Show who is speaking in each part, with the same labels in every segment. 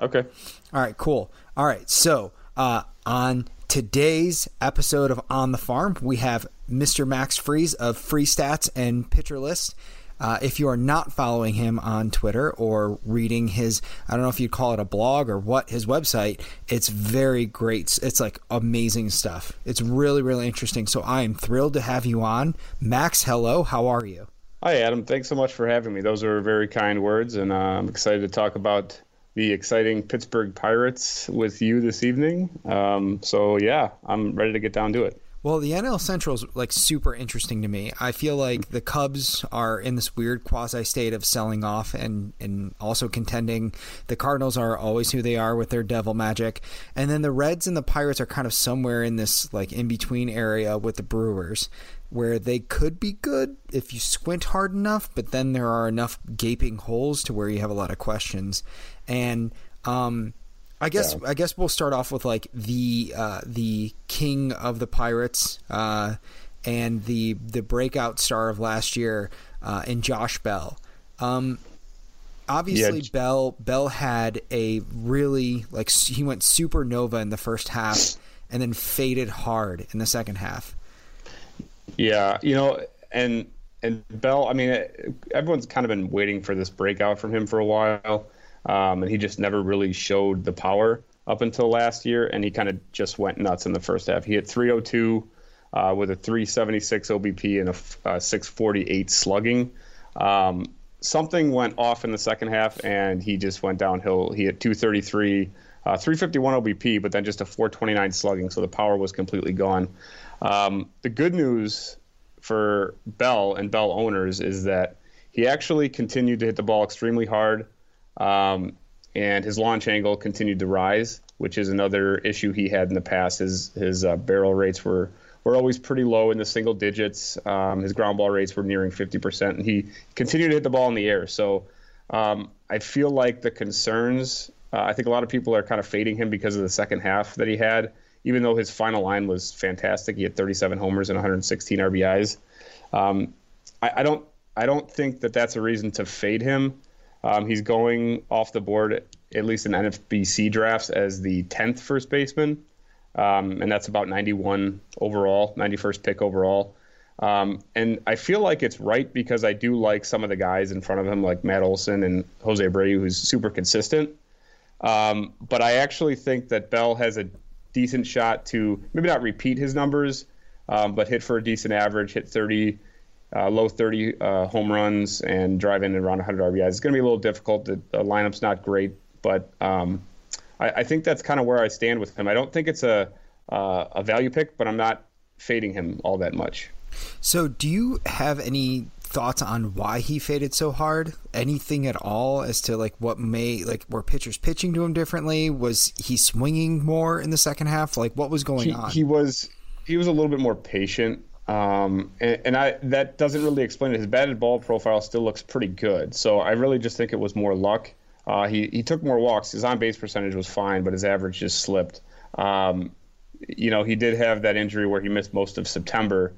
Speaker 1: Okay.
Speaker 2: All right, cool. All right, so uh, on today's episode of On the Farm, we have Mr. Max Freeze of FreezeStats and Pitcher List. Uh, if you are not following him on Twitter or reading his, I don't know if you'd call it a blog or what, his website, it's very great. It's like amazing stuff. It's really, really interesting. So I am thrilled to have you on. Max, hello. How are you?
Speaker 1: Hi, Adam. Thanks so much for having me. Those are very kind words, and uh, I'm excited to talk about the exciting Pittsburgh Pirates with you this evening. Um, so yeah, I'm ready to get down to it.
Speaker 2: Well, the NL Central is like super interesting to me. I feel like the Cubs are in this weird quasi state of selling off and and also contending. The Cardinals are always who they are with their devil magic, and then the Reds and the Pirates are kind of somewhere in this like in between area with the Brewers, where they could be good if you squint hard enough, but then there are enough gaping holes to where you have a lot of questions. And um, I guess yeah. I guess we'll start off with like the uh, the king of the pirates uh, and the the breakout star of last year uh, in Josh Bell. Um, obviously, yeah. Bell Bell had a really like he went supernova in the first half and then faded hard in the second half.
Speaker 1: Yeah, you know, and and Bell. I mean, everyone's kind of been waiting for this breakout from him for a while um, and he just never really showed the power up until last year, and he kind of just went nuts in the first half. He hit 302 uh, with a 376 OBP and a, a 648 slugging. Um, something went off in the second half, and he just went downhill. He hit 233, uh, 351 OBP, but then just a 429 slugging, so the power was completely gone. Um, the good news for Bell and Bell owners is that he actually continued to hit the ball extremely hard. Um, and his launch angle continued to rise, which is another issue he had in the past. His his uh, barrel rates were were always pretty low in the single digits. Um, his ground ball rates were nearing 50%, and he continued to hit the ball in the air. So um, I feel like the concerns. Uh, I think a lot of people are kind of fading him because of the second half that he had. Even though his final line was fantastic, he had 37 homers and 116 RBIs. Um, I, I don't I don't think that that's a reason to fade him. Um, he's going off the board, at least in NFBC drafts, as the 10th first baseman. Um, and that's about 91 overall, 91st pick overall. Um, and I feel like it's right because I do like some of the guys in front of him, like Matt Olson and Jose Abreu, who's super consistent. Um, but I actually think that Bell has a decent shot to maybe not repeat his numbers, um, but hit for a decent average, hit 30 uh, low 30 uh, home runs and drive in around 100 RBIs. It's going to be a little difficult. The, the lineup's not great, but um, I, I, think that's kind of where I stand with him. I don't think it's a uh, a value pick, but I'm not fading him all that much.
Speaker 2: So, do you have any thoughts on why he faded so hard? Anything at all as to like what may like were pitchers pitching to him differently? Was he swinging more in the second half? Like what was going
Speaker 1: he,
Speaker 2: on?
Speaker 1: He was he was a little bit more patient. Um, and, and, I that doesn't really explain it. His batted ball profile still looks pretty good. So I really just think it was more luck. Uh, he he took more walks. His on base percentage was fine, but his average just slipped. Um, you know, he did have that injury where he missed most of September,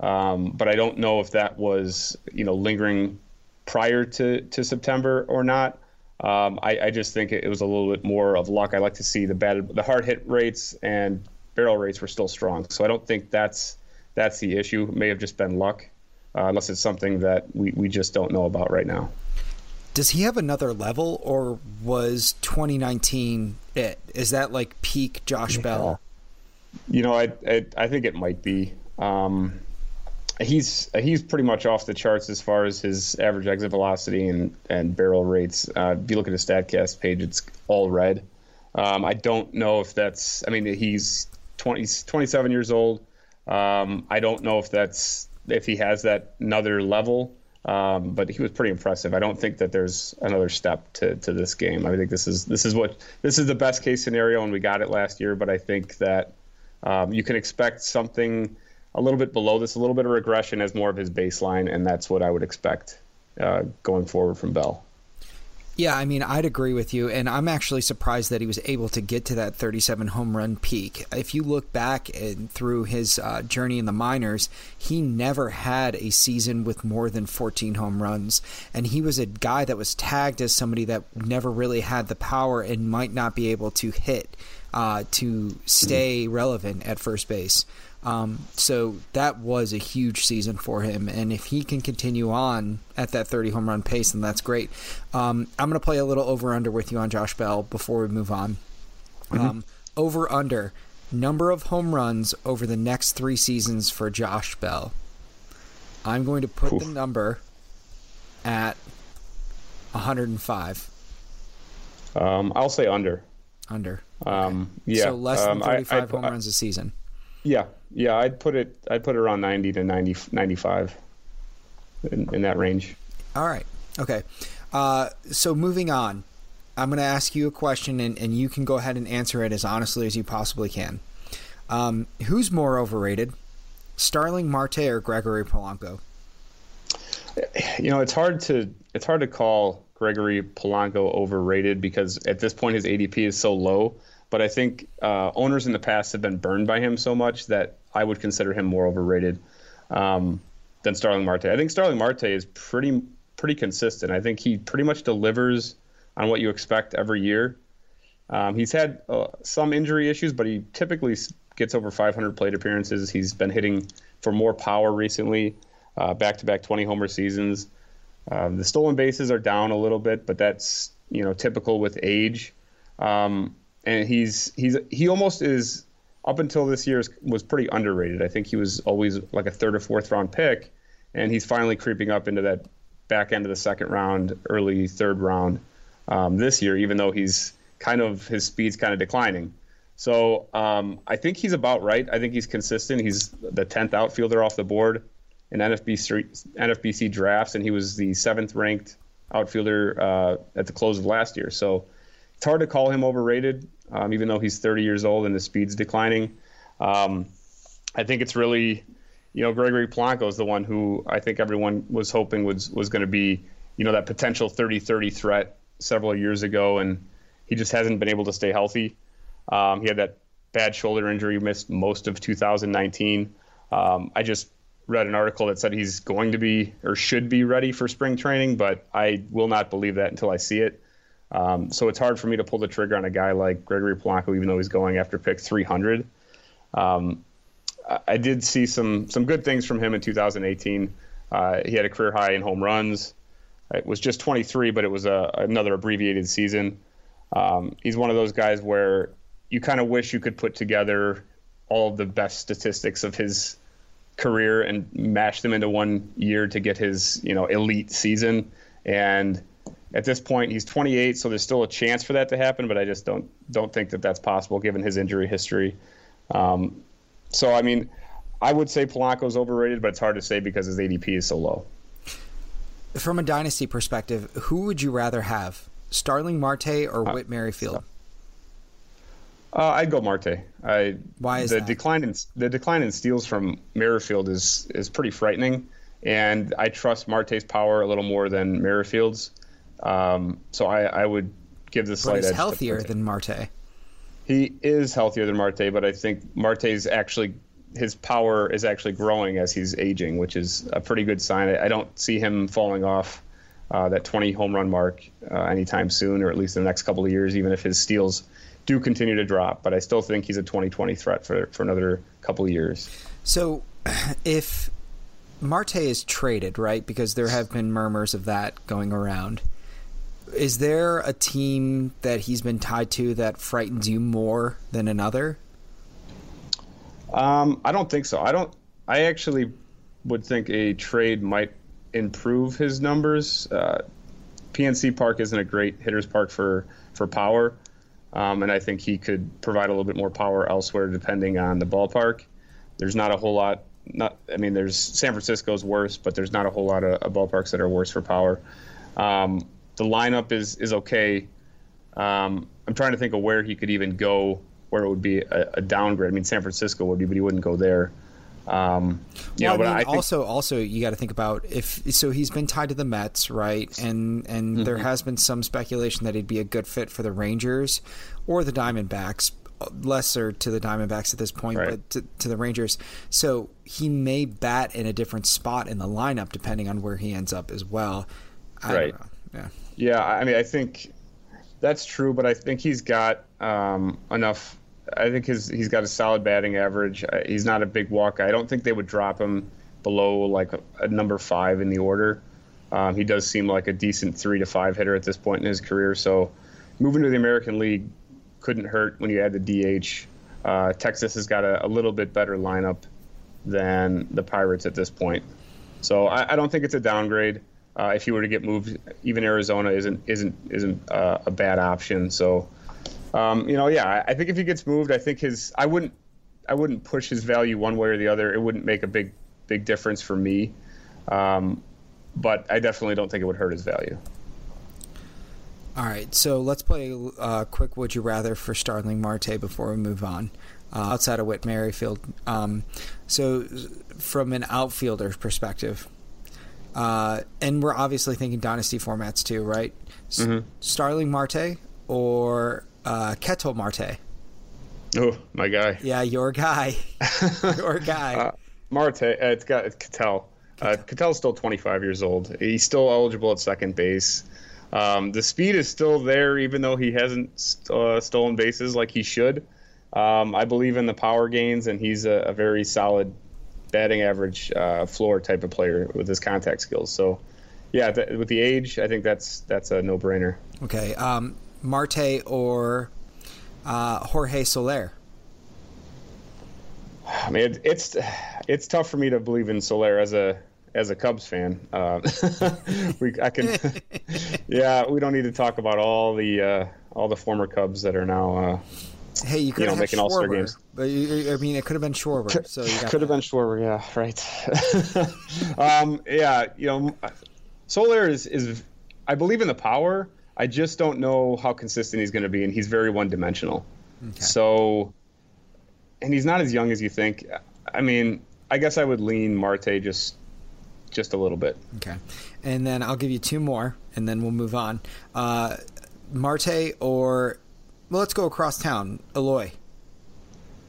Speaker 1: um, but I don't know if that was you know lingering prior to to September or not. Um, I, I, just think it, was a little bit more of luck. I like to see the bad, the hard hit rates and barrel rates were still strong. So I don't think that's that's the issue. It may have just been luck, uh, unless it's something that we, we just don't know about right now.
Speaker 2: Does he have another level, or was 2019 it? Is that like peak Josh yeah. Bell?
Speaker 1: You know, I, I, I think it might be. Um, he's he's pretty much off the charts as far as his average exit velocity and, and barrel rates. Uh, if you look at his Statcast page, it's all red. Um, I don't know if that's. I mean, he's 20, 27 years old. Um, I don't know if that's if he has that another level. Um, but he was pretty impressive. I don't think that there's another step to, to this game. I think this is this is what this is the best case scenario, and we got it last year. But I think that um, you can expect something a little bit below this, a little bit of regression as more of his baseline, and that's what I would expect uh, going forward from Bell.
Speaker 2: Yeah, I mean, I'd agree with you, and I'm actually surprised that he was able to get to that 37 home run peak. If you look back through his uh, journey in the minors, he never had a season with more than 14 home runs, and he was a guy that was tagged as somebody that never really had the power and might not be able to hit uh, to stay relevant at first base. Um, so that was a huge season for him, and if he can continue on at that 30 home run pace, then that's great. Um, I'm going to play a little over under with you on Josh Bell before we move on. Mm-hmm. Um, over under number of home runs over the next three seasons for Josh Bell. I'm going to put Oof. the number at 105.
Speaker 1: Um, I'll say under.
Speaker 2: Under.
Speaker 1: Um, okay. yeah.
Speaker 2: So less than 35 I, I, home runs a season.
Speaker 1: Yeah, yeah, I'd put it. I'd put it around 90 to 90, 95 in, in that range.
Speaker 2: All right. Okay. Uh, so moving on, I'm going to ask you a question, and, and you can go ahead and answer it as honestly as you possibly can. Um, who's more overrated, Starling Marte or Gregory Polanco?
Speaker 1: You know, it's hard to it's hard to call Gregory Polanco overrated because at this point his ADP is so low. But I think uh, owners in the past have been burned by him so much that I would consider him more overrated um, than Starling Marte. I think Starling Marte is pretty pretty consistent. I think he pretty much delivers on what you expect every year. Um, he's had uh, some injury issues, but he typically gets over 500 plate appearances. He's been hitting for more power recently, back to back 20 homer seasons. Um, the stolen bases are down a little bit, but that's you know typical with age. Um, and he's he's he almost is up until this year was pretty underrated. I think he was always like a third or fourth round pick, and he's finally creeping up into that back end of the second round, early third round um, this year. Even though he's kind of his speed's kind of declining. So um, I think he's about right. I think he's consistent. He's the tenth outfielder off the board in NFBC, NFBC drafts, and he was the seventh ranked outfielder uh, at the close of last year. So it's hard to call him overrated, um, even though he's 30 years old and the speed's declining. Um, I think it's really, you know, Gregory Polanco is the one who I think everyone was hoping was was going to be, you know, that potential 30-30 threat several years ago, and he just hasn't been able to stay healthy. Um, he had that bad shoulder injury, missed most of 2019. Um, I just read an article that said he's going to be or should be ready for spring training, but I will not believe that until I see it. Um, so it's hard for me to pull the trigger on a guy like Gregory Polanco, even though he's going after pick 300. Um, I did see some some good things from him in 2018. Uh, he had a career high in home runs. It was just 23, but it was a, another abbreviated season. Um, he's one of those guys where you kind of wish you could put together all of the best statistics of his career and mash them into one year to get his you know elite season. And at this point he's 28 so there's still a chance for that to happen but i just don't don't think that that's possible given his injury history um, so i mean i would say polanco's overrated but it's hard to say because his adp is so low
Speaker 2: from a dynasty perspective who would you rather have starling marte or uh, whit merrifield
Speaker 1: uh, I'd go Marte. I,
Speaker 2: Why is
Speaker 1: the
Speaker 2: that?
Speaker 1: decline in the decline in steals from Merrifield is is pretty frightening, and I trust Marte's power a little more than Merrifield's. Um, so I, I would give this slight edge.
Speaker 2: healthier than Marte.
Speaker 1: He is healthier than Marte, but I think Marte's actually his power is actually growing as he's aging, which is a pretty good sign. I, I don't see him falling off uh, that 20 home run mark uh, anytime soon, or at least in the next couple of years, even if his steals do continue to drop. But I still think he's a 2020 threat for for another couple of years.
Speaker 2: So, if Marte is traded, right? Because there have been murmurs of that going around. Is there a team that he's been tied to that frightens you more than another?
Speaker 1: Um, I don't think so. I don't. I actually would think a trade might improve his numbers. Uh, PNC Park isn't a great hitter's park for for power, um, and I think he could provide a little bit more power elsewhere depending on the ballpark. There's not a whole lot. Not. I mean, there's San Francisco's worse, but there's not a whole lot of, of ballparks that are worse for power. Um, the lineup is is okay. Um, I'm trying to think of where he could even go where it would be a, a downgrade. I mean, San Francisco would be, but he wouldn't go there. Um, you
Speaker 2: well,
Speaker 1: know, but
Speaker 2: I mean,
Speaker 1: I think,
Speaker 2: also, also you got to think about if so. He's been tied to the Mets, right? And and
Speaker 1: Mm-hmm.
Speaker 2: there has been some speculation that he'd be a good fit for the Rangers or the Diamondbacks. Lesser to the Diamondbacks at this point,
Speaker 1: Right.
Speaker 2: but to, to the Rangers. So he may bat in a different spot in the lineup depending on where he ends up as well. I
Speaker 1: Right.
Speaker 2: Don't know. Yeah.
Speaker 1: Yeah, I mean, I think that's true, but I think he's got um, enough. I think his he's got a solid batting average. He's not a big walk guy. I don't think they would drop him below like a, a number five in the order. Um, he does seem like a decent three to five hitter at this point in his career. So moving to the American League couldn't hurt when you add the DH. Uh, Texas has got a, a little bit better lineup than the Pirates at this point. So I, I don't think it's a downgrade. Uh, if he were to get moved, even Arizona isn't isn't isn't uh, a bad option. So, um, you know, yeah, I, think if he gets moved, I think his I wouldn't I wouldn't push his value one way or the other. It wouldn't make a big big difference for me. Um, but I definitely don't think it would hurt his value.
Speaker 2: All right, so let's play a uh, quick "Would You Rather" for Starling Marte before we move on. Uh, outside of Whit Merrifield, um, so from an outfielder's perspective, uh, and we're obviously thinking dynasty formats too, right? S- Starling Marte or uh, Ketel Marte?
Speaker 1: Oh, my guy.
Speaker 2: Yeah, your guy, your guy.
Speaker 1: Uh, Marte, uh, it's got it's Ketel. Uh, Ketel's still 25 years old. He's still eligible at second base. Um, the speed is still there, even though he hasn't st- uh, stolen bases like he should. Um, I believe in the power gains, and he's a, a very solid batting average uh, floor type of player with his contact skills. So, yeah, th- with the age, I think that's that's a no-brainer.
Speaker 2: okay, um, Marte or uh, Jorge Soler?
Speaker 1: I mean, it, it's it's tough for me to believe in Soler as a as a Cubs fan. Uh, we I can, yeah, we don't need to talk about all the uh, all the former Cubs that are now.
Speaker 2: Hey, you could
Speaker 1: know,
Speaker 2: have
Speaker 1: making
Speaker 2: Schwarber,
Speaker 1: games.
Speaker 2: but you, I mean, it could have been Schwarber. So you
Speaker 1: could have been Schwarber, yeah, right. um, yeah, you know, Soler is is I believe in the power. I just don't know how consistent he's going to be, and he's very one dimensional. Okay. So, and he's not as young as you think. I mean, I guess I would lean Marte just just a little bit.
Speaker 2: Okay. And then I'll give you two more, and then we'll move on. Uh, Marte or, well, let's go across town. Eloy.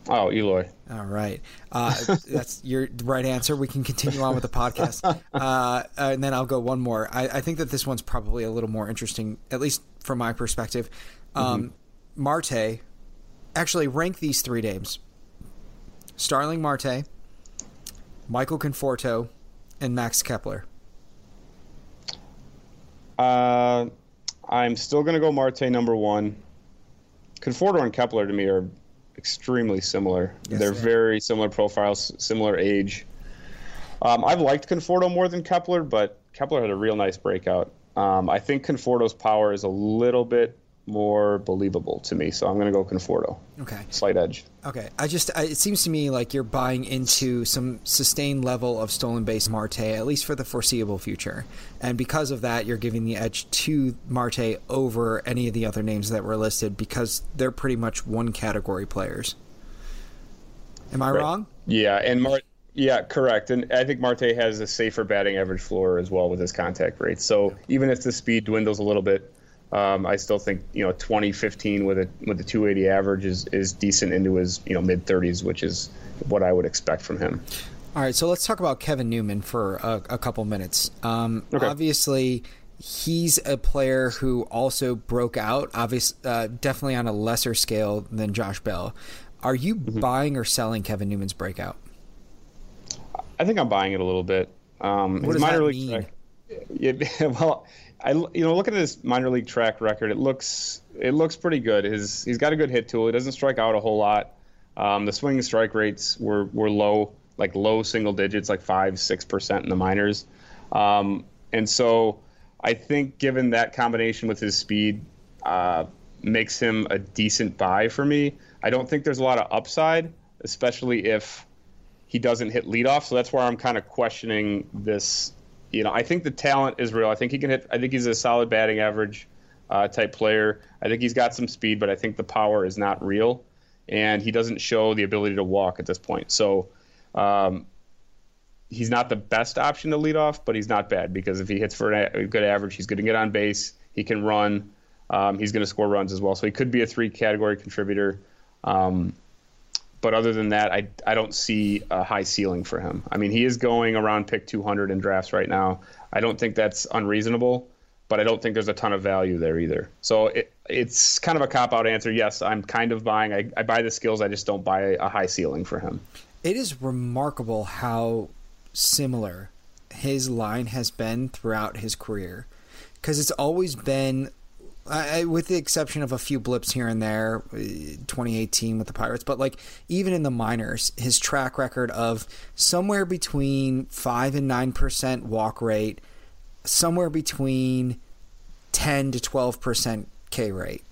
Speaker 1: Oh, Eloy.
Speaker 2: All right. Uh, that's your right answer. We can continue on with the podcast. Uh, and then I'll go one more. I, I think that this one's probably a little more interesting, at least from my perspective. Um, Marte, actually, rank these three names Starling Marte, Michael Conforto, and Max Kepler.
Speaker 1: Uh, I'm still going to go Marte number one. Conforto and Kepler to me are extremely similar.
Speaker 2: Yes,
Speaker 1: They're
Speaker 2: they are.
Speaker 1: very similar profiles, similar age. Um, I've liked Conforto more than Kepler, but Kepler had a real nice breakout. Um, I think Conforto's power is a little bit more believable to me, so I'm going to go Conforto.
Speaker 2: Okay.
Speaker 1: Slight edge.
Speaker 2: Okay, I just I, it seems to me like you're buying into some sustained level of stolen base Marte at least for the foreseeable future, and because of that, you're giving the edge to Marte over any of the other names that were listed because they're pretty much one category players. Am I
Speaker 1: Right.
Speaker 2: wrong?
Speaker 1: Yeah, and Mar- Yeah, correct. And I think Marte has a safer batting average floor as well with his contact rate. So even if the speed dwindles a little bit, um, I still think you know 2015 with a with a 280 average is, is decent into his you know mid 30s, which is what I would expect from him.
Speaker 2: All right, so let's talk about Kevin Newman for a, a couple minutes. Um, okay. Obviously, he's a player who also broke out, obviously, uh, definitely on a lesser scale than Josh Bell. Are you mm-hmm. buying or selling Kevin Newman's breakout?
Speaker 1: I think I'm buying it a little bit. Um,
Speaker 2: what does that mean?
Speaker 1: Track, well, I you know looking at his minor league track record, it looks it looks pretty good. His he's got a good hit tool. He doesn't strike out a whole lot. Um, the swing strike rates were were low, like low single digits, like five six percent in the minors. Um, and so I think given that combination with his speed, uh, makes him a decent buy for me. I don't think there's a lot of upside, especially if he doesn't hit leadoff. So that's where I'm kind of questioning this. You know, I think the talent is real. I think he can hit. I think he's a solid batting average uh, type player. I think he's got some speed, but I think the power is not real, and he doesn't show the ability to walk at this point. So. Um, he's not the best option to lead off, but he's not bad because if he hits for a good average, he's going to get on base. He can run. Um, he's going to score runs as well. So he could be a three category contributor. Um, but other than that, I, I don't see a high ceiling for him. I mean, he is going around pick 200 in drafts right now. I don't think that's unreasonable, but I don't think there's a ton of value there either. So it, it's kind of a cop out answer. Yes, I'm kind of buying. I, I buy the skills. I just don't buy a high ceiling for him.
Speaker 2: It is remarkable how similar his line has been throughout his career because it's always been I, with the exception of a few blips here and there, uh, 2018 with the Pirates, but like even in the minors, his track record of somewhere between five and nine percent walk rate, somewhere between ten to twelve percent K rate.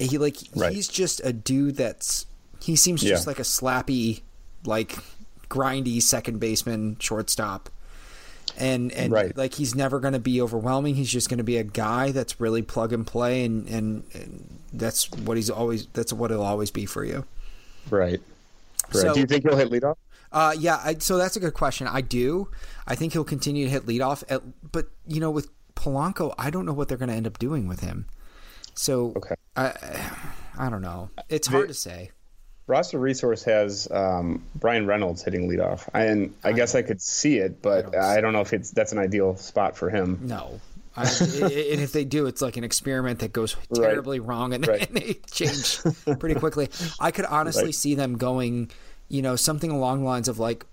Speaker 2: He like right. he's just a dude that's he seems yeah. just like a slappy, like grindy second baseman, shortstop and and right. like he's never going to be overwhelming. He's just going to be a guy that's really plug and play, and, and, and that's what he's always. That's what he'll always be for you.
Speaker 1: Right. Right. So, do you think he'll hit leadoff?
Speaker 2: Uh, yeah. I, so that's a good question. I do. I think he'll continue to hit leadoff. At, but you know, with Polanco, I don't know what they're going to end up doing with him. So okay. I, I don't know. It's hard the, to say.
Speaker 1: Roster Resource has um, Bryan Reynolds hitting leadoff, and I, I guess I could see it, but I don't, I don't, know if it's that's an ideal spot for him.
Speaker 2: No, I, and if they do, it's like an experiment that goes terribly right. wrong, and, right. and, they change pretty quickly. I could honestly right. see them going, you know, something along the lines of like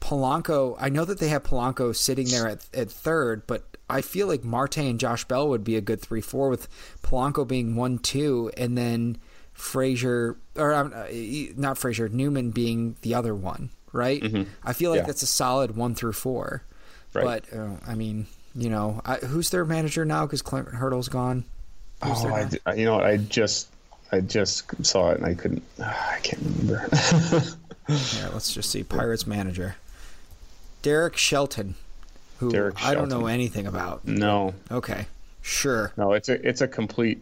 Speaker 2: Polanco. I know that they have Polanco sitting there at, at third, but I feel like Marte and Josh Bell would be a good three four with Polanco being one two, and then Frazier or um, uh, not Frazier Newman being the other one, right? Mm-hmm. I feel like yeah. that's a solid one through four. Right. But uh, I mean, you know, I, who's their manager now? Because Clint Hurdle's gone.
Speaker 1: Who's oh, I, you know, I just I just saw it and I couldn't. Uh, I can't remember.
Speaker 2: yeah, let's just see. Pirates manager Derek Shelton, who Derek Shelton. I don't know anything about.
Speaker 1: No.
Speaker 2: Okay. Sure.
Speaker 1: No, it's a it's a complete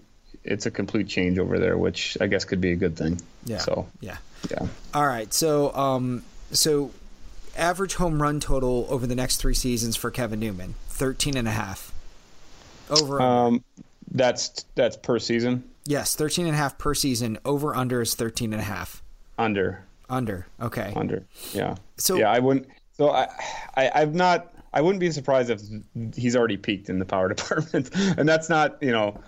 Speaker 1: it's a complete change over there, which I guess could be a good thing.
Speaker 2: Yeah.
Speaker 1: So
Speaker 2: yeah.
Speaker 1: Yeah.
Speaker 2: All right. So um so average home run total over the next three seasons for Kevin Newman 13 and a half over
Speaker 1: um that's that's per season
Speaker 2: yes 13 and a half per season over under is 13 and a half
Speaker 1: under
Speaker 2: under okay
Speaker 1: under yeah so yeah i wouldn't so i, I i've not i wouldn't be surprised if he's already peaked in the power department and that's not you know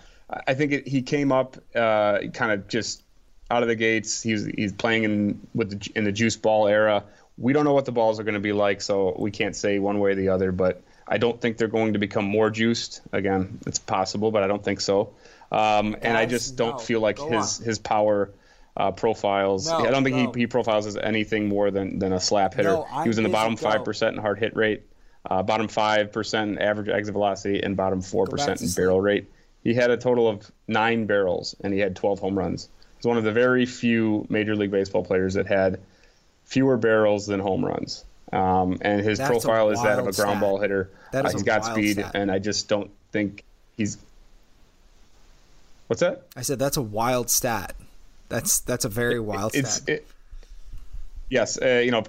Speaker 1: I think it, he came up uh, kind of just out of the gates. He's he's playing in with the, in the juice ball era. We don't know what the balls are going to be like, so we can't say one way or the other. But I don't think they're going to become more juiced. Again, it's possible, but I don't think so. Um, and I just don't no. feel like Go his on. his power uh, profiles. No, I don't think he, he profiles as anything more than, than a slap hitter. No, he was in the bottom five percent in hard hit rate, uh, bottom five percent average exit velocity, and bottom four percent in barrel rate. He had a total of nine barrels and he had 12 home runs. He's one of the very few Major League Baseball players that had fewer barrels than home runs. Um, and his That's profile is that of a ground stat. ball hitter. That is uh, he's got speed, stat. and I just don't think he's. What's that?
Speaker 2: I said that's a wild stat. That's that's a very wild
Speaker 1: it's,
Speaker 2: stat.
Speaker 1: It, yes, uh, you know,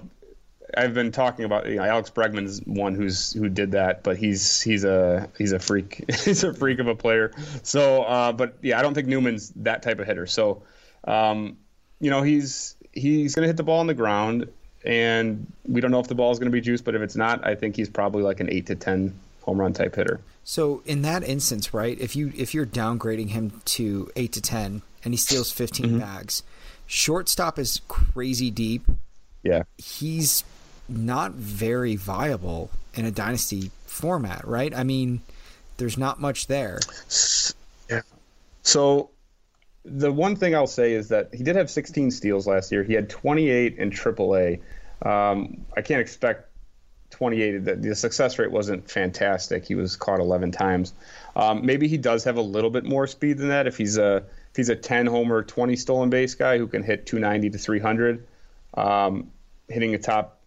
Speaker 1: I've been talking about you know, Alex Bregman's one who's who did that, but he's he's a he's a freak. he's a freak of a player. So, uh, but yeah, I don't think Newman's that type of hitter. So, um, you know, he's he's going to hit the ball on the ground, and we don't know if the ball is going to be juiced, but if it's not, I think he's probably like an eight to ten home run type hitter.
Speaker 2: So in that instance, right, if you if you're downgrading him to eight to ten and he steals 15 mm-hmm. bags, shortstop is crazy deep.
Speaker 1: Yeah,
Speaker 2: he's not very viable in a dynasty format, right? I mean, there's not much there.
Speaker 1: Yeah. So the one thing I'll say is that he did have 16 steals last year. He had 28 in AAA. Um, I can't expect 28. The, the, success rate wasn't fantastic. He was caught 11 times. Um, maybe he does have a little bit more speed than that. If he's a if he's a 10 homer, 20 stolen base guy who can hit 290 to 300, um, hitting a top,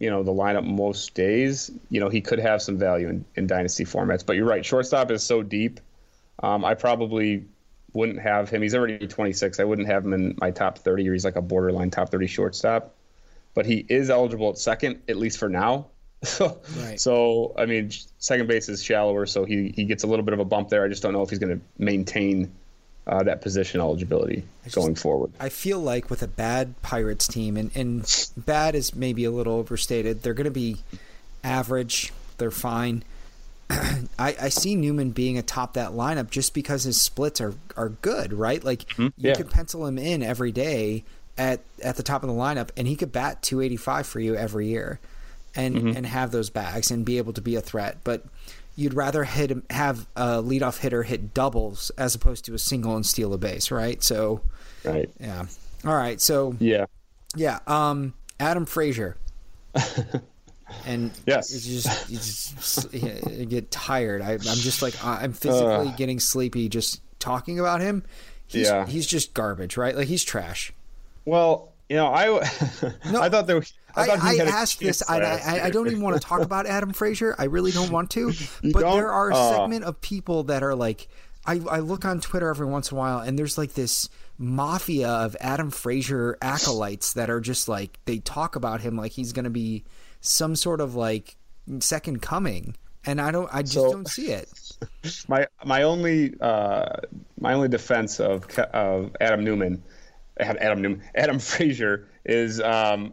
Speaker 1: you know, the lineup most days, you know, he could have some value in, in dynasty formats. But you're right, shortstop is so deep. Um, I probably wouldn't have him. He's already 26. I wouldn't have him in my top 30, or he's like a borderline top 30 shortstop. But he is eligible at second, at least for now. So, right. so I mean, second base is shallower, so he he gets a little bit of a bump there. I just don't know if he's going to maintain uh, that position eligibility just, going forward.
Speaker 2: I feel like with a bad Pirates team, and, and bad is maybe a little overstated, they're going to be average. They're fine. I, I see Newman being atop that lineup just because his splits are, are good, right? Like mm-hmm. you yeah. could pencil him in every day at at the top of the lineup, and he could bat 285 for you every year, and mm-hmm. and have those bags and be able to be a threat. But you'd rather hit have a leadoff hitter hit doubles as opposed to a single and steal a base, right? So,
Speaker 1: right,
Speaker 2: yeah, all right. So
Speaker 1: yeah,
Speaker 2: yeah. Um, Adam Frazier. and
Speaker 1: yes,
Speaker 2: you just you just you get tired. I, am just like I'm physically uh, getting sleepy just talking about him. He's, yeah, he's just garbage, right? Like he's trash.
Speaker 1: Well, you know, I no, I thought there.
Speaker 2: I, I asked this. I, I, I, don't even want to talk about Adam Frazier. I really don't want to. But
Speaker 1: don't?
Speaker 2: there are a uh, segment of people that are like, I, I look on Twitter every once in a while, and there's like this mafia of Adam Frazier acolytes that are just like they talk about him like he's going to be some sort of like second coming, and I don't. I just so, don't see it.
Speaker 1: My my only uh, my only defense of of Adam Newman, Adam Newman, Adam Frazier is um,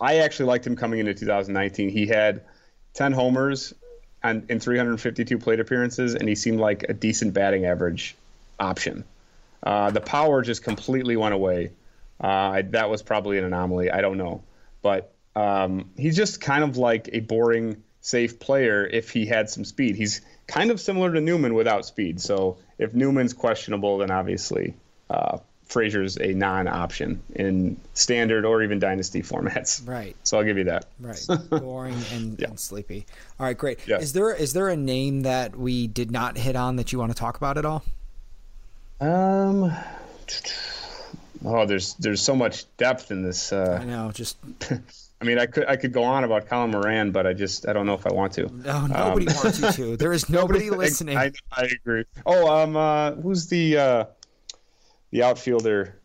Speaker 1: I actually liked him coming into 2019. He had 10 homers and in 352 plate appearances, and he seemed like a decent batting average option. Uh, the power just completely went away. Uh, I, that was probably an anomaly. I don't know, but um, he's just kind of like a boring, safe player if he had some speed. He's kind of similar to Newman without speed. So if Newman's questionable, then obviously uh, Frazier's a non-option in standard or even dynasty formats.
Speaker 2: Right.
Speaker 1: So I'll give you that.
Speaker 2: Right. Boring and, yeah. and sleepy. All right, great. Yeah. Is there is there a name that we did not hit on that you want to talk about at all?
Speaker 1: Um. Oh, there's there's so much depth in this. Uh,
Speaker 2: I know. Just.
Speaker 1: I mean, I could I could go on about Colin Moran, but I just I don't know if I want to.
Speaker 2: No, nobody um, wants you to. There is nobody listening.
Speaker 1: I, I, agree. Oh, um, uh, who's the uh, the outfielder?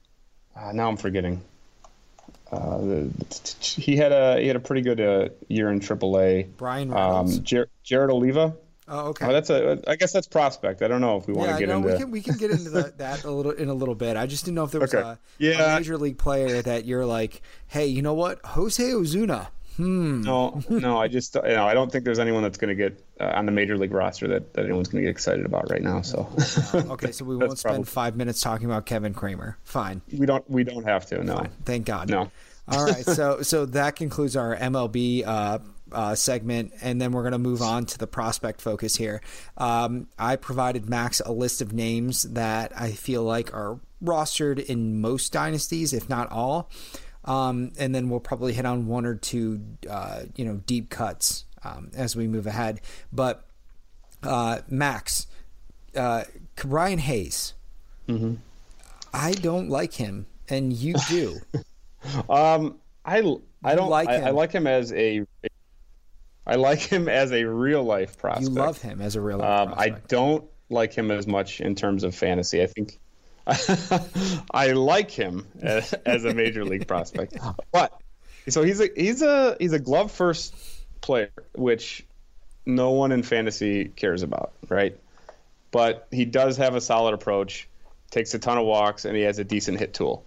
Speaker 1: Uh, now I'm forgetting. Uh, the, he had a he had a pretty good uh, year in AAA.
Speaker 2: Bryan Reynolds.
Speaker 1: Um, Jer- Jared Oliva.
Speaker 2: Oh, okay.
Speaker 1: Oh, that's a. I guess that's prospect. I don't know if we want
Speaker 2: yeah,
Speaker 1: to get
Speaker 2: no,
Speaker 1: into.
Speaker 2: We can we can get into that, that a little in a little bit. I just didn't know if there was
Speaker 1: okay.
Speaker 2: a,
Speaker 1: yeah.
Speaker 2: a major league player that you're like, hey, you know what, Jose Osuna. Hmm.
Speaker 1: No, no. I just, you know, I don't think there's anyone that's going to get uh, on the major league roster that, that anyone's going to get excited about right now. So.
Speaker 2: okay, so we won't spend probably... five minutes talking about Kevin Kramer. Fine.
Speaker 1: We don't. We don't have to. No. Fine.
Speaker 2: Thank God.
Speaker 1: No.
Speaker 2: All right. So so that concludes our MLB uh, uh, segment, and then we're going to move on to the prospect focus here. Um, I provided Max a list of names that I feel like are rostered in most dynasties, if not all. Um, and then we'll probably hit on one or two, uh, you know, deep cuts um, as we move ahead. But uh, Max, uh, Brian Hayes,
Speaker 1: mm-hmm.
Speaker 2: I don't like him, and you do.
Speaker 1: um, I I don't like I, I, like him as a I like him as a real life prospect.
Speaker 2: You love him as a real life um,
Speaker 1: I don't like him as much in terms of fantasy. I think I like him as, as, a major league prospect, oh. but so he's a he's a he's a glove first player, which no one in fantasy cares about, right? But he does have a solid approach, takes a ton of walks, and he has a decent hit tool.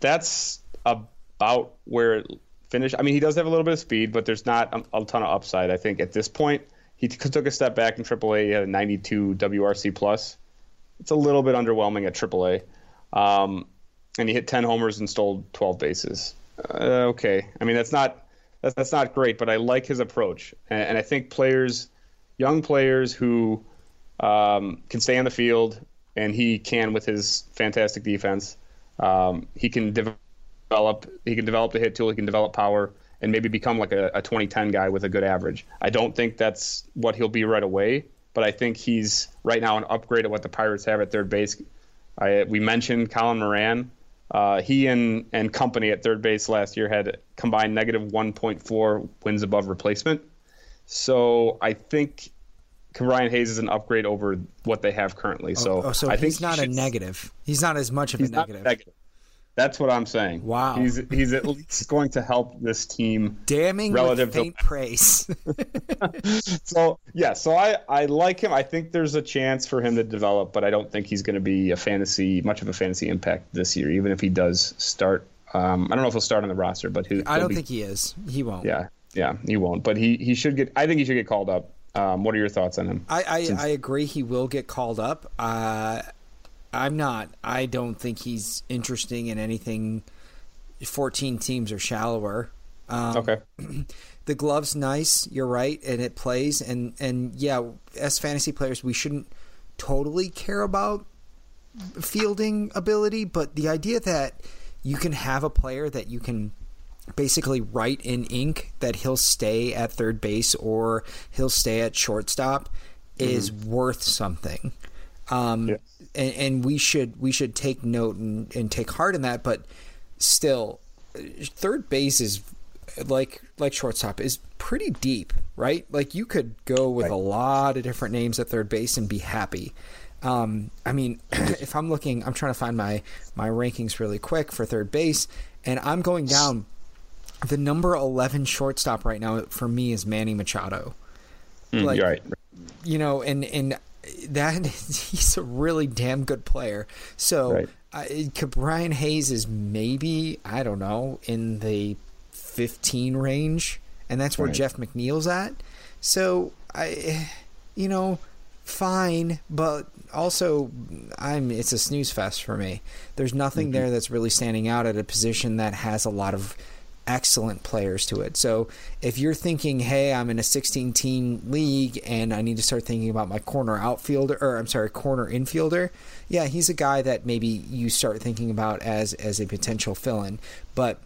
Speaker 1: That's about where it finished. I mean, he does have a little bit of speed, but there's not a, a ton of upside. I think at this point, he t- took a step back in AAA. He had a 92 WRC plus. It's a little bit underwhelming at AAA, um, and he hit 10 homers and stole 12 bases. Uh, okay, I mean that's not that's, that's not great, but I like his approach, and, and I think players, young players who um, can stay on the field, and he can with his fantastic defense. Um, he can develop. He can develop the hit tool. He can develop power, and maybe become like a, a 2010 guy with a good average. I don't think that's what he'll be right away, but I think he's right now an upgrade of what the Pirates have at third base. I, we mentioned Colin Moran. Uh, he and, and company at third base last year had combined negative 1.4 wins above replacement. So I think Ryan Hayes is an upgrade over what they have currently. So,
Speaker 2: oh, so
Speaker 1: I
Speaker 2: he's
Speaker 1: think
Speaker 2: not
Speaker 1: he
Speaker 2: a negative. He's not as much of a negative.
Speaker 1: negative. That's what I'm saying.
Speaker 2: Wow.
Speaker 1: He's he's at least going to help this team.
Speaker 2: Damning
Speaker 1: Relative to-
Speaker 2: praise.
Speaker 1: So yeah, so I I like him. I think there's a chance for him to develop, but I don't think he's going to be a fantasy much of a fantasy impact this year. Even if he does start, um, I don't know if he'll start on the roster, but he,
Speaker 2: I don't
Speaker 1: be-
Speaker 2: think he is. He won't.
Speaker 1: Yeah, yeah, he won't. But he he should get. I think he should get called up. Um, what are your thoughts on him?
Speaker 2: I, I, I agree. He will get called up. Uh, I'm not. I don't think he's interesting in anything. 14 teams or shallower. Um,
Speaker 1: okay.
Speaker 2: the glove's nice. You're right, and it plays. And and yeah, as fantasy players, we shouldn't totally care about fielding ability, but the idea that you can have a player that you can basically write in ink that he'll stay at third base or he'll stay at shortstop is worth something. Um,
Speaker 1: Yes.
Speaker 2: And, and we should we should take note and, and take heart in that. But still, third base is like like shortstop is pretty deep, right? Like you could go with a lot of different names at third base and be happy. Um, I mean, if I'm looking, I'm trying to find my my rankings really quick for third base, and I'm going down. The number 11 shortstop right now for me is Manny Machado.
Speaker 1: Mm,
Speaker 2: Like-
Speaker 1: you're right.
Speaker 2: You know, and and that he's a really damn good player. So
Speaker 1: Right.
Speaker 2: I, Brian Hayes is maybe I don't know in the 15 range, and that's where
Speaker 1: Right.
Speaker 2: Jeff McNeil's at. So I, you know, fine, but also I'm it's a snooze fest for me. There's nothing mm-hmm. there that's really standing out at a position that has a lot of excellent players to it. So if you're thinking, hey, I'm in a 16 team league and I need to start thinking about my corner outfielder, or I'm sorry, corner infielder, yeah, he's a guy that maybe you start thinking about as as a potential fill in. But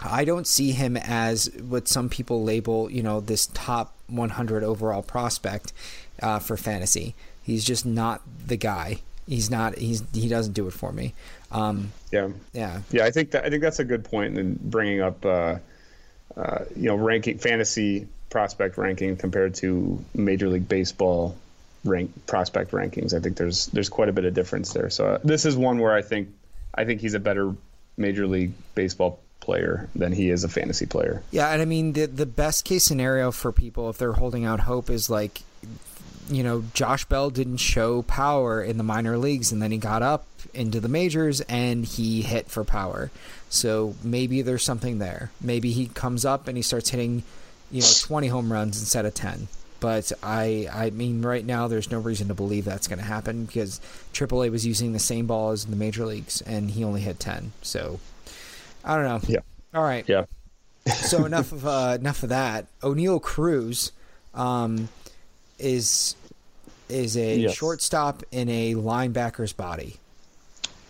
Speaker 2: I don't see him as what some people label, you know, this top 100 overall prospect uh, for fantasy. He's just not the guy. He's not. He's he doesn't do it for me. Um,
Speaker 1: Yeah.
Speaker 2: yeah,
Speaker 1: Yeah, I think that I think that's a good point in bringing up, uh, uh, you know, ranking fantasy prospect ranking compared to Major League Baseball rank prospect rankings. I think there's there's quite a bit of difference there. So uh, this is one where I think I think he's a better Major League Baseball player than he is a fantasy player.
Speaker 2: Yeah, and I mean the the best case scenario for people if they're holding out hope is like you know, Josh Bell didn't show power in the minor leagues and then he got up into the majors and he hit for power. So maybe there's something there. Maybe he comes up and he starts hitting, you know, 20 home runs instead of 10. But I I mean right now there's no reason to believe that's going to happen because AAA was using the same ball as the major leagues and he only hit 10. So I don't know.
Speaker 1: Yeah.
Speaker 2: All right
Speaker 1: Yeah.
Speaker 2: so enough of uh, enough of that. Oneil Cruz um, is is a
Speaker 1: Yes.
Speaker 2: shortstop in a linebacker's body.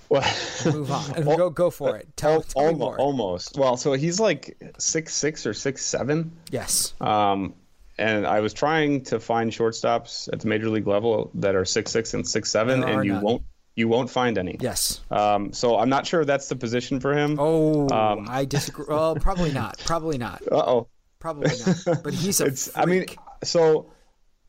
Speaker 1: Well,
Speaker 2: Move on. go go for it. Tell, tell me
Speaker 1: almost,
Speaker 2: more.
Speaker 1: almost. Well, so he's like six six or six seven.
Speaker 2: Yes.
Speaker 1: Um, and I was trying to find shortstops at the major league level that are six six and six seven,
Speaker 2: There
Speaker 1: and you
Speaker 2: none.
Speaker 1: won't you won't find any.
Speaker 2: Yes.
Speaker 1: Um, so I'm not sure that's the position for him.
Speaker 2: Oh,
Speaker 1: Um,
Speaker 2: I disagree. Well, probably not. Probably not.
Speaker 1: Uh oh.
Speaker 2: Probably not. But he's a
Speaker 1: It's. I mean, so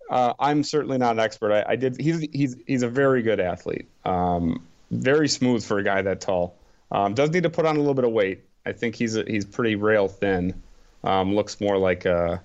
Speaker 1: uh, I'm certainly not an expert. I, I did. He's he's he's a very good athlete. Um, very smooth for a guy that tall. Um, does need to put on a little bit of weight. I think he's a, he's pretty rail thin. Um, looks more like a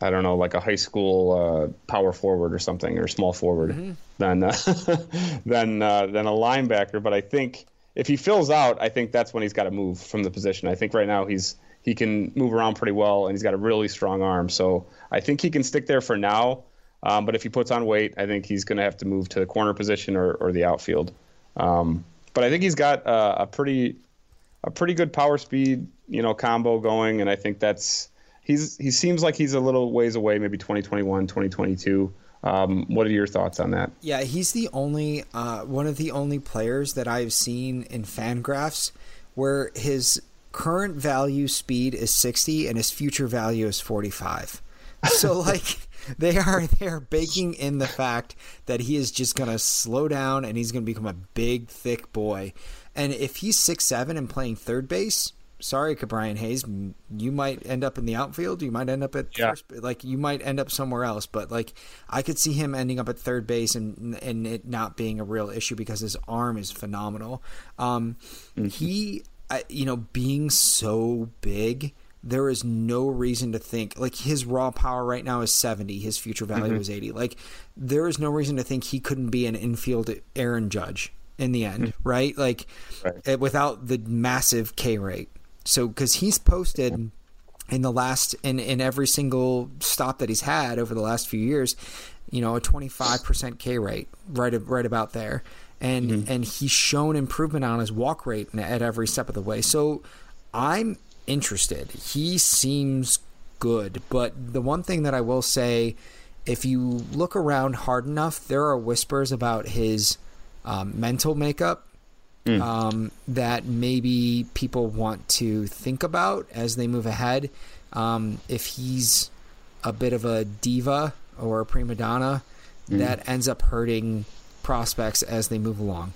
Speaker 1: I don't know, like a high school uh, power forward or something, or small forward, mm-hmm. than uh, than uh, than a linebacker. But I think if he fills out, I think that's when he's got to move from the position. I think right now he's he can move around pretty well, and he's got a really strong arm. So I think he can stick there for now. Um, but if he puts on weight, I think he's going to have to move to the corner position or, or the outfield. Um, but I think he's got uh, a pretty a pretty good power speed, you know, combo going, and I think that's he's he seems like he's a little ways away, maybe 2021, 2022. Um, what are your thoughts on that?
Speaker 2: Yeah, he's the only uh, one of the only players that I've seen in Fangraphs where his current value speed is 60 and his future value is 45. So like they are they are baking in the fact that he is just going to slow down and he's going to become a big thick boy. And if he's six seven and playing third base, sorry, Ke'Bryan Hayes, you might end up in the outfield. You might end up at yeah. first, like you might end up somewhere else. But like I could see him ending up at third base and and it not being a real issue because his arm is phenomenal. Um, mm-hmm. He, you know, being so big. There is no reason to think like his raw power right now is 70, his future value mm-hmm. is 80. Like there is no reason to think he couldn't be an infield Aaron Judge in the end, mm-hmm. right? Like right. Eh, without the massive K rate so because he's posted in the last in in every single stop that he's had over the last few years, you know, a 25% K rate, right right about there. And mm-hmm. and he's shown improvement on his walk rate at every step of the way. So I'm interested. He seems good, but the one thing that I will say if you look around hard enough, there are whispers about his um, mental makeup mm. um, that maybe people want to think about as they move ahead. Um, if he's a bit of a diva or a prima donna, mm. that ends up hurting prospects as they move along.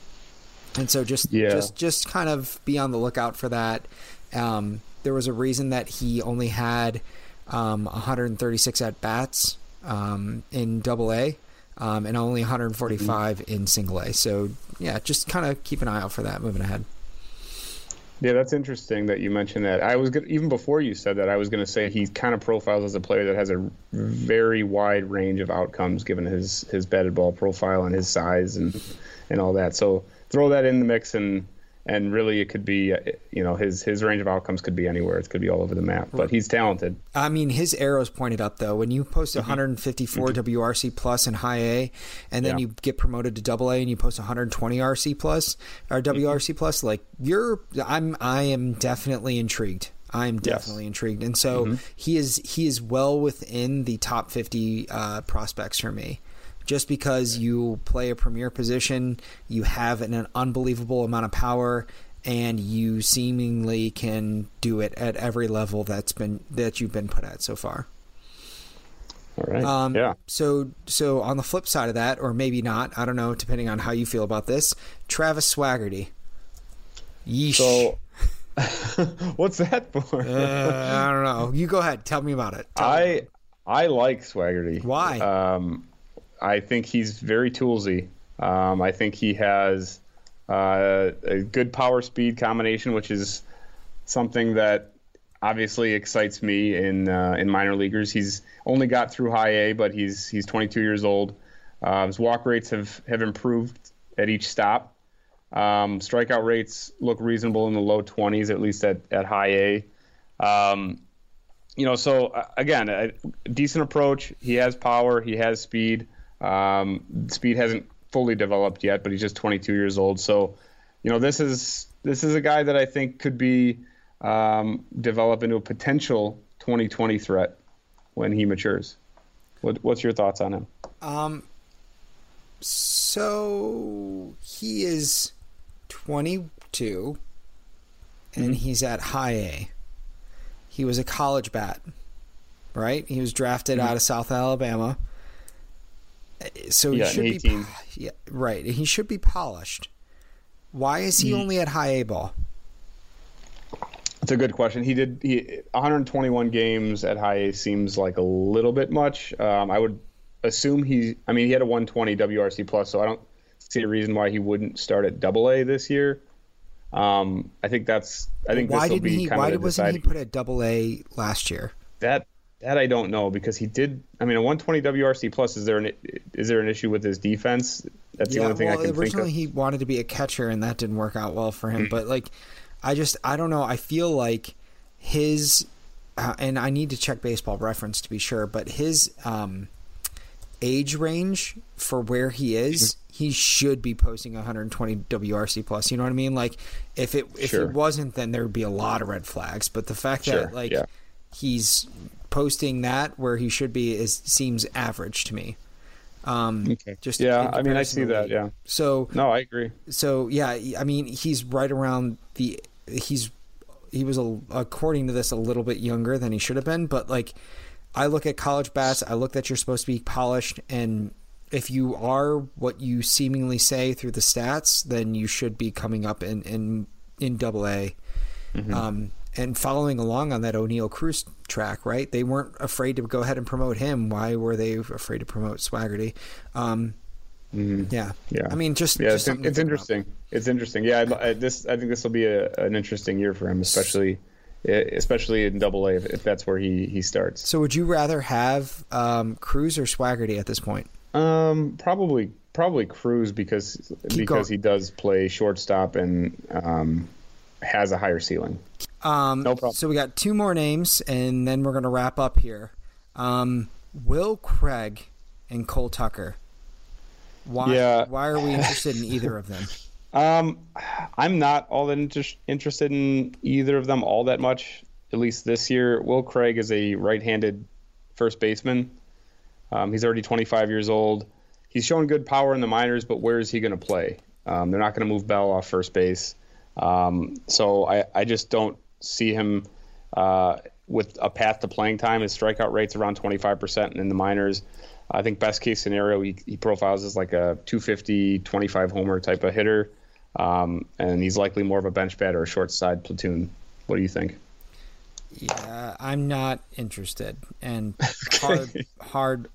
Speaker 2: And so just yeah. just just kind of be on the lookout for that. Um, there was a reason that he only had um, 136 at bats um, in Double A um, and only 145 mm-hmm. in single A. So yeah, just kind of keep an eye out for that moving ahead.
Speaker 1: Yeah, that's interesting that you mentioned that. I was gonna, even before you said that, I was going to say he kind of profiles as a player that has a very wide range of outcomes given his his batted ball profile and his size and and all that. So throw that in the mix and and really it could be uh, you know his his range of outcomes could be anywhere it could be all over the map but he's talented
Speaker 2: i mean his arrows pointed up though when you post mm-hmm. 154 mm-hmm. wrc plus in high a and then yeah. you get promoted to double a and you post 120 rc plus or wrc mm-hmm. plus like you're i'm i am definitely intrigued I'm definitely yes. intrigued, and so mm-hmm. he is he is well within the top 50 uh, prospects for me just because you play a premier position, you have an, an unbelievable amount of power, and you seemingly can do it at every level that's been that you've been put at so far.
Speaker 1: All right. Um, yeah.
Speaker 2: So, so on the flip side of that, or maybe not, I don't know, depending on how you feel about this, Travis Swaggerty.
Speaker 1: Yeesh. So, what's that for?
Speaker 2: uh, I don't know. You go ahead. Tell me about it.
Speaker 1: Tell I. I like Swaggerty.
Speaker 2: Why?
Speaker 1: Um, I think he's very toolsy. Um, I think he has uh, a good power speed combination, which is something that obviously excites me in uh, in minor leaguers. He's only got through high A, but he's he's 22 years old. Uh, his walk rates have have improved at each stop. Um, strikeout rates look reasonable in the low 20s, at least at at high A. Um, you know, so uh, again, a decent approach. He has power. He has speed. Um, speed hasn't fully developed yet, but he's just 22 years old. So, you know, this is this is a guy that I think could be um, develop into a potential 2020 threat when he matures. What, what's your thoughts on him?
Speaker 2: Um, so he is 22, and mm-hmm. he's at high A. He was a college bat, right? He was drafted mm-hmm. out of South Alabama so he yeah, should 18. be yeah, right. He should be polished. Why is he, he only at high A ball?
Speaker 1: It's a good question. He did he 121 games at high A seems like a little bit much. Um, I would assume he. I mean, he had a 120 WRC plus, so I don't see a reason why he wouldn't start at Double A this year. Um, I think that's. I think
Speaker 2: why didn't
Speaker 1: be
Speaker 2: he? Why wasn't he put at double A last year?
Speaker 1: That that I don't know because he did. I mean, a 120 WRC plus. Is there an is there an issue with his defense? That's the only thing
Speaker 2: well,
Speaker 1: I can think of.
Speaker 2: originally he wanted to be a catcher, and that didn't work out well for
Speaker 1: Mm.
Speaker 2: him. But like, I just I don't know. I feel like his, uh, and I need to check Baseball Reference to be sure, but his um, age range for where he is,
Speaker 1: Mm-hmm.
Speaker 2: he should be posting 120 WRC plus. You know what I mean? Like, if it if
Speaker 1: Sure.
Speaker 2: he wasn't, then there would be a lot of red flags. But the fact
Speaker 1: Sure,
Speaker 2: that like
Speaker 1: yeah.
Speaker 2: he's posting that where he should be is seems average to me. Um,
Speaker 1: Okay.
Speaker 2: just
Speaker 1: Yeah, I mean, I see that, yeah.
Speaker 2: So
Speaker 1: No, I agree.
Speaker 2: so yeah, I mean, he's right around the he's he was a, according to this a little bit younger than he should have been, but like I look at college bats, I look that you're supposed to be polished and if you are what you seemingly say through the stats, then you should be coming up in in in double A. Um, and following along on that Oneil Cruz track, right? They weren't afraid to go ahead and promote him. Why were they afraid to promote Swaggerty? Um, Yeah,
Speaker 1: Yeah.
Speaker 2: I mean, just
Speaker 1: Yeah,
Speaker 2: just
Speaker 1: it's, it's
Speaker 2: think about.
Speaker 1: interesting. It's interesting. Yeah, I, I, this I think this will be a, an interesting year for him, especially especially in Double A if, if that's where he he starts.
Speaker 2: So, would you rather have um, Cruz or Swaggerty at this point?
Speaker 1: Um, probably probably Cruz because
Speaker 2: Keep
Speaker 1: because
Speaker 2: going.
Speaker 1: he does play shortstop and um, has a higher ceiling.
Speaker 2: Um,
Speaker 1: No problem.
Speaker 2: So we got two more names, and then we're going to wrap up here. Um, Will Craig and Cole Tucker. Why?
Speaker 1: Yeah.
Speaker 2: Why are we interested in either of them?
Speaker 1: Um, I'm not all that inter- interested in either of them all that much. At least this year, Will Craig is a right-handed first baseman. Um, he's already 25 years old. He's shown good power in the minors, but where is he going to play? Um, they're not going to move Bell off first base. Um, so I, I just don't see him uh, with a path to playing time. His strikeout rate's around 25% and in the minors. I think best case scenario, he, he profiles as like a 250, 25 homer type of hitter. Um, and he's likely more of a bench bat or a short side platoon. What do you think?
Speaker 2: Yeah, I'm not interested, and hard, hard,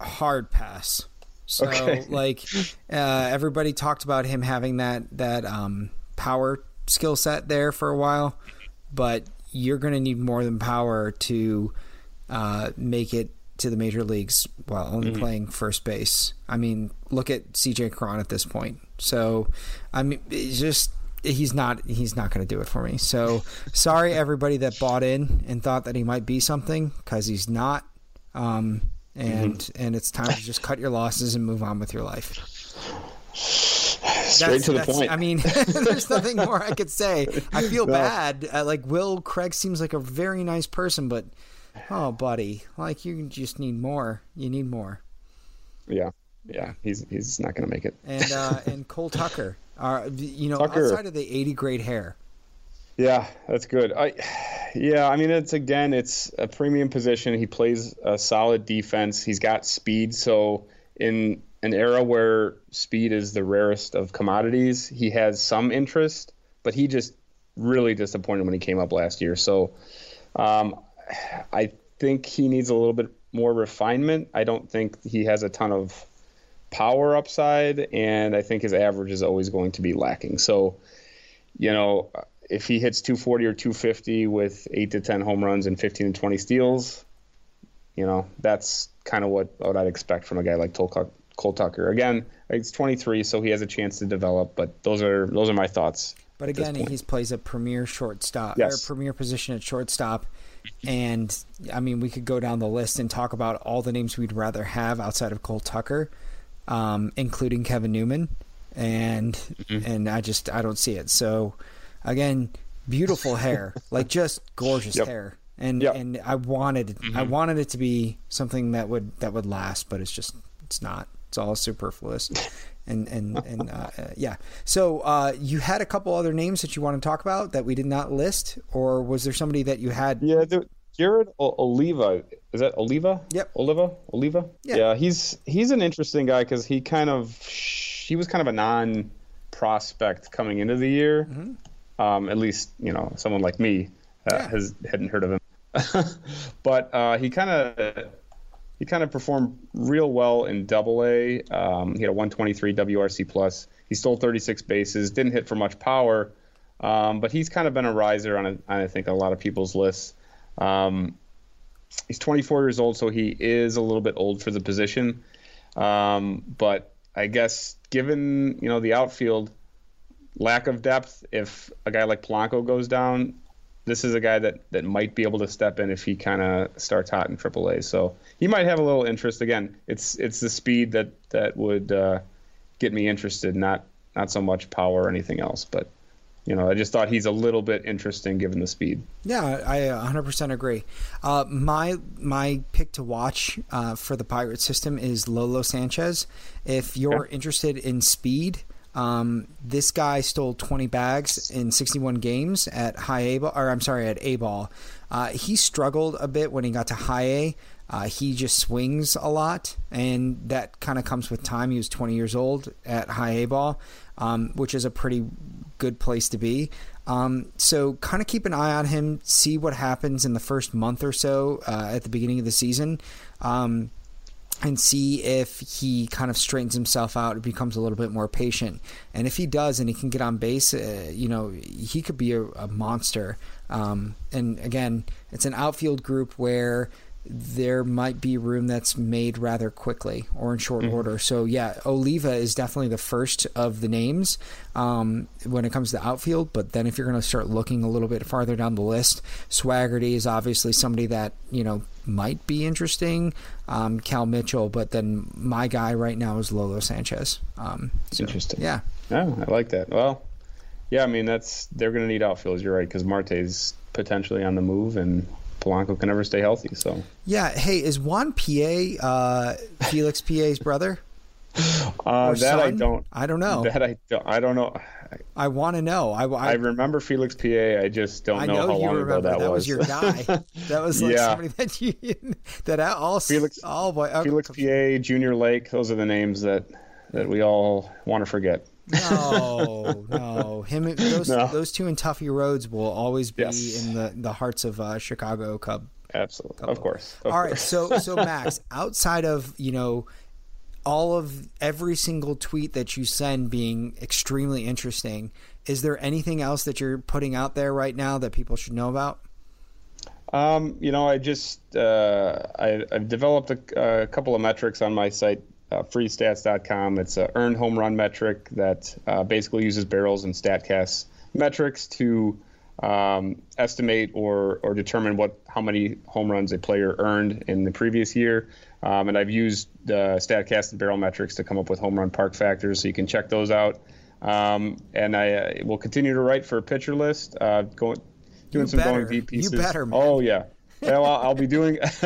Speaker 2: hard pass. So,
Speaker 1: Okay.
Speaker 2: like, uh, everybody talked about him having that that um, power skill set there for a while, but you're going to need more than power to uh, make it to the major leagues while only playing first base. I mean, look at CJ Cron at this point. So, I mean, it's just he's not he's not going to do it for me. So, sorry everybody that bought in and thought that he might be something because he's not. Um, and and it's time to just cut your losses and move on with your life.
Speaker 1: Straight to the point.
Speaker 2: I mean, there's nothing more I could say. I feel bad. Uh, like Will Craig seems like a very nice person, but oh, buddy, like you just need more. You need more.
Speaker 1: yeah, yeah, he's he's not going to make it.
Speaker 2: And uh, and Cole Tucker, are you know
Speaker 1: Tucker.
Speaker 2: outside of the 80 grade hair,
Speaker 1: Yeah, that's good. I, yeah, I mean, it's again, it's a premium position. He plays a solid defense. He's got speed. So in an era where speed is the rarest of commodities, he has some interest, but he just really disappointed when he came up last year. So um, I think he needs a little bit more refinement. I don't think he has a ton of power upside, and I think his average is always going to be lacking. So you know, if he hits 240 or 250 with eight to 10 home runs and 15 to 20 steals, you know, that's kind of what, what I'd expect from a guy like Tol- Cole Tucker. Again, he's 23, so he has a chance to develop. But those are those are my thoughts.
Speaker 2: but again, he plays a premier shortstop
Speaker 1: Yes.
Speaker 2: or premier position at shortstop. And I mean, we could go down the list and talk about all the names we'd rather have outside of Cole Tucker, um, including Kevin Newman, and
Speaker 1: Mm-hmm.
Speaker 2: and I just I don't see it. So again, beautiful hair, like just gorgeous
Speaker 1: Yep.
Speaker 2: hair, and
Speaker 1: Yep. Mm-hmm.
Speaker 2: and I wanted I wanted it to be something that would that would last, but it's just it's not. It's all superfluous. And and and uh, uh, yeah. So uh, you had a couple other names that you want to talk about that we did not list, or was there somebody that you had?
Speaker 1: Yeah, the, Jared Oliva is that Oliva?
Speaker 2: Yep.
Speaker 1: Oliva, Oliva.
Speaker 2: Yeah.
Speaker 1: he's he's an interesting guy because he kind of he was kind of a non prospect coming into the year.
Speaker 2: Mm-hmm.
Speaker 1: Um, at least you know someone like me uh,
Speaker 2: Yeah.
Speaker 1: has hadn't heard of him, but uh, he kind of he kind of performed real well in Double A. Um, he had a 123 WRC plus. He stole 36 bases, didn't hit for much power, Um, but he's kind of been a riser on, a, on I think a lot of people's lists. Um, he's 24 years old, so he is a little bit old for the position. Um, but I guess given you know the outfield lack of depth, if a guy like Polanco goes down, this is a guy that that might be able to step in if he kind of starts hot in AAA. So he might have a little interest. Again, it's it's the speed that that would uh, get me interested, not not so much power or anything else, but you know, I just thought he's a little bit interesting given the speed.
Speaker 2: Yeah, I 100% agree. Uh, my my pick to watch uh, for the Pirate system is Lolo Sanchez. If you're interested in speed, um, this guy stole 20 bags in 61 games at high A ball, or I'm sorry, at A ball. Uh, he struggled a bit when he got to high A. Uh, he just swings a lot, and that kind of comes with time. He was 20 years old at high A ball, um, which is a pretty good place to be. Um, so kind of keep an eye on him, see what happens in the first month or so uh, at the beginning of the season. Um, and see if he kind of straightens himself out and becomes a little bit more patient. And if he does and he can get on base, uh, you know, he could be a, a monster. Um, and again, it's an outfield group where there might be room that's made rather quickly or in short mm-hmm. order. So yeah, Oliva is definitely the first of the names um, when it comes to outfield. But then if you're going to start looking a little bit farther down the list, Swaggerty is obviously somebody that you know might be interesting. Um, Cal Mitchell, but then my guy right now is Lolo Sanchez. Um,
Speaker 1: so, interesting.
Speaker 2: Yeah.
Speaker 1: I like that. Well, yeah, I mean that's they're going to need outfields. You're right because Marte's potentially on the move and Polanco can never stay healthy. So
Speaker 2: yeah, hey, is Juan Pie uh, Felix Pie's brother?
Speaker 1: Uh, that son? I don't.
Speaker 2: I don't know.
Speaker 1: That I don't. I don't know.
Speaker 2: I, I want to know. I, I,
Speaker 1: I, remember Felix Pie. I just don't know, know, how long remember. ago that,
Speaker 2: that
Speaker 1: was.
Speaker 2: was your guy. that was like yeah. somebody that you that all
Speaker 1: Felix.
Speaker 2: Oh boy,
Speaker 1: Felix Pie, Junior Lake. Those are the names that that we all want to forget.
Speaker 2: No, no. Him, those, no. those two in Tuffy Rhodes will always be yes. in the, the hearts of uh, Chicago Cub.
Speaker 1: Absolutely, of course.
Speaker 2: Of
Speaker 1: all
Speaker 2: course. right, so so Max, outside of you know all of every single tweet that you send being extremely interesting, is there anything else that you're putting out there right now that people should know about?
Speaker 1: Um, you know, I just uh, I, have developed a, a, couple of metrics on my site uh, freezestats.com. It's an earned home run metric that uh, basically uses barrels and Statcast metrics to um, estimate or or determine what how many home runs a player earned in the previous year. Um, and I've used the Statcast and barrel metrics to come up with home run park factors, so you can check those out. Um, and I uh, will continue to write for a pitcher list, uh, going doing you some
Speaker 2: better.
Speaker 1: going deep pieces.
Speaker 2: You better. Man.
Speaker 1: Oh yeah. well, I'll, I'll, be doing.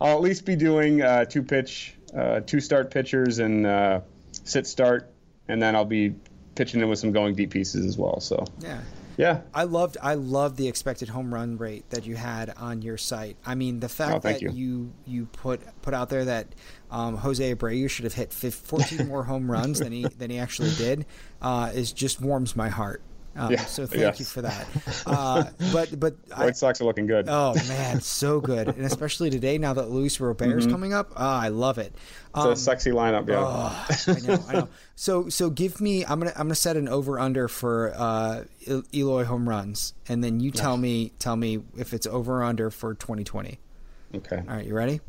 Speaker 1: I'll at least be doing uh, two pitch uh, two start pitchers and uh, sit start, and then I'll be pitching in with some going deep pieces as well. So
Speaker 2: yeah.
Speaker 1: Yeah,
Speaker 2: I loved I loved the expected home run rate that you had on your site. I mean, the fact
Speaker 1: oh,
Speaker 2: that
Speaker 1: you.
Speaker 2: you. you put put out there that um, Jose Abreu should have hit 14 more home runs than he than he actually did uh, is just warms my heart. Um, yeah, so thank yes. you for that. Uh, but but
Speaker 1: White I, Sox are looking good.
Speaker 2: Oh man, so good, and especially today now that Luis Robert is mm-hmm. coming up. Oh, I love it.
Speaker 1: Um, it's a um, sexy lineup, yeah.
Speaker 2: Oh, I know, I know. So so give me. I'm gonna I'm gonna set an over under for uh, Eloy home runs, and then you tell me tell me if it's over or under for 2020.
Speaker 1: Okay.
Speaker 2: All right, you ready?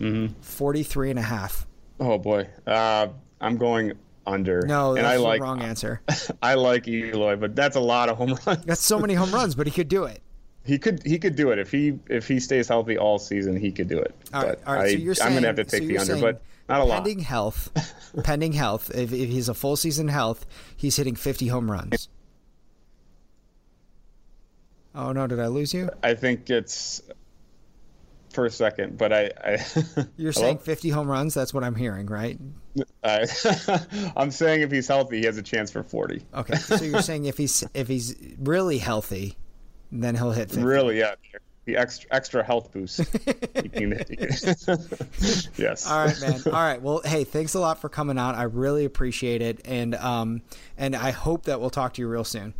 Speaker 1: Mm-hmm.
Speaker 2: 43 and a half.
Speaker 1: Oh boy, uh, I'm going under.
Speaker 2: No, that's and I the like, wrong answer.
Speaker 1: I like Eloy, but that's a lot of home runs.
Speaker 2: That's so many home runs, but he could do it.
Speaker 1: He could he could do it if he if he stays healthy all season. He could do it.
Speaker 2: All right, all right. So you're saying,
Speaker 1: I'm gonna have to take
Speaker 2: so
Speaker 1: the under, but not a
Speaker 2: lot. Pending health, pending health. If, if he's a full season health, he's hitting 50 home runs. Oh no! Did I lose you?
Speaker 1: I think it's for a second, but I. I
Speaker 2: You're saying 50 home runs? That's what I'm hearing, right?
Speaker 1: I, I'm saying if he's healthy, he has a chance for 40.
Speaker 2: Okay, so you're saying if he's if he's really healthy, then he'll hit 50.
Speaker 1: Really, yeah. The extra extra health boost. yes.
Speaker 2: All right, man. All right. Well, hey, thanks a lot for coming out. I really appreciate it, and um, and I hope that we'll talk to you real soon.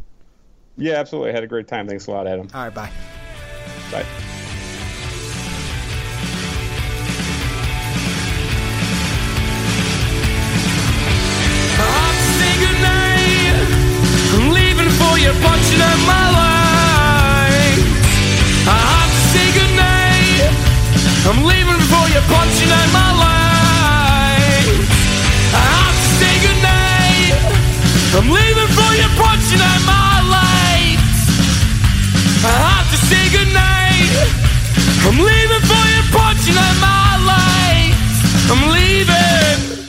Speaker 1: Yeah, absolutely. I had a great time. Thanks a lot, Adam.
Speaker 2: All right. Bye.
Speaker 1: Bye.
Speaker 3: be a function of my life. I have to say goodnight. I'm leaving before you're punching at my life. I have to say goodnight. I'm leaving before you're punching at my life. I have to say goodnight. I'm leaving before you're punching at my life. I'm leaving.